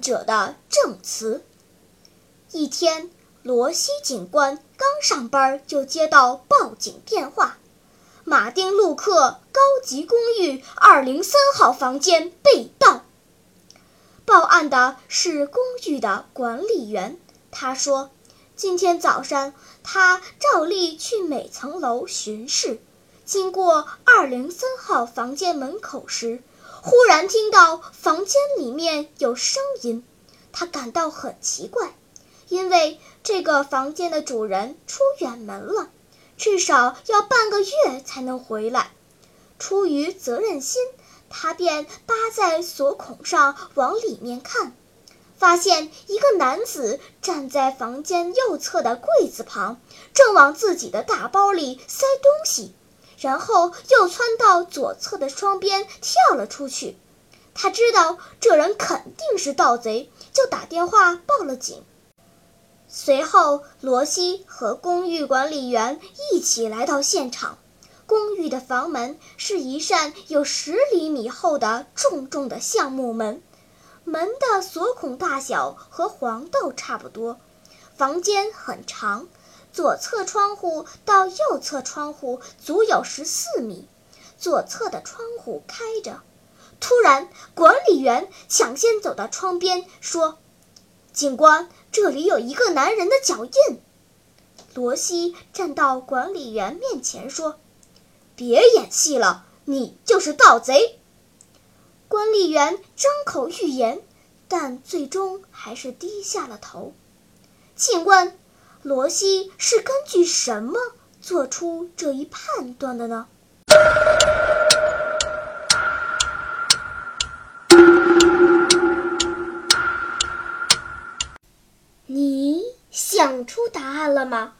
者的证词：一天，罗西警官刚上班就接到报警电话。马丁·路克高级公寓二零三号房间被盗。报案的是公寓的管理员，他说，今天早上他照例去每层楼巡视，经过二零三号房间门口时，忽然听到房间里面有声音，他感到很奇怪，因为这个房间的主人出远门了。至少要半个月才能回来。出于责任心，他便扒在锁孔上往里面看，发现一个男子站在房间右侧的柜子旁，正往自己的大包里塞东西，然后又窜到左侧的窗边跳了出去。他知道这人肯定是盗贼，就打电话报了警。随后，罗西和公寓管理员一起来到现场。公寓的房门是一扇有十厘米厚的重重的橡木门，门的锁孔大小和黄豆差不多。房间很长，左侧窗户到右侧窗户足有十四米。左侧的窗户开着。突然，管理员抢先走到窗边，说：“警官。”这里有一个男人的脚印。罗西站到管理员面前说：“别演戏了，你就是盗贼。”管理员张口欲言，但最终还是低下了头。请问，罗西是根据什么做出这一判断的呢？你想出答案了吗？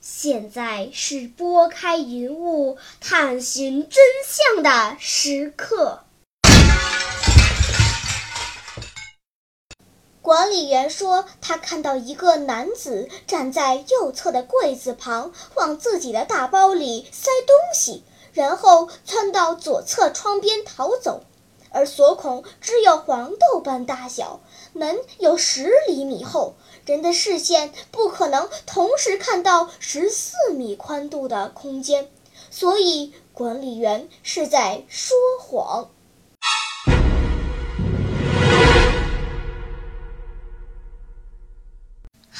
现在是拨开云雾探寻真相的时刻。管理员说，他看到一个男子站在右侧的柜子旁，往自己的大包里塞东西，然后窜到左侧窗边逃走。而锁孔只有黄豆般大小，门有十厘米厚，人的视线不可能同时看到十四米宽度的空间，所以管理员是在说谎。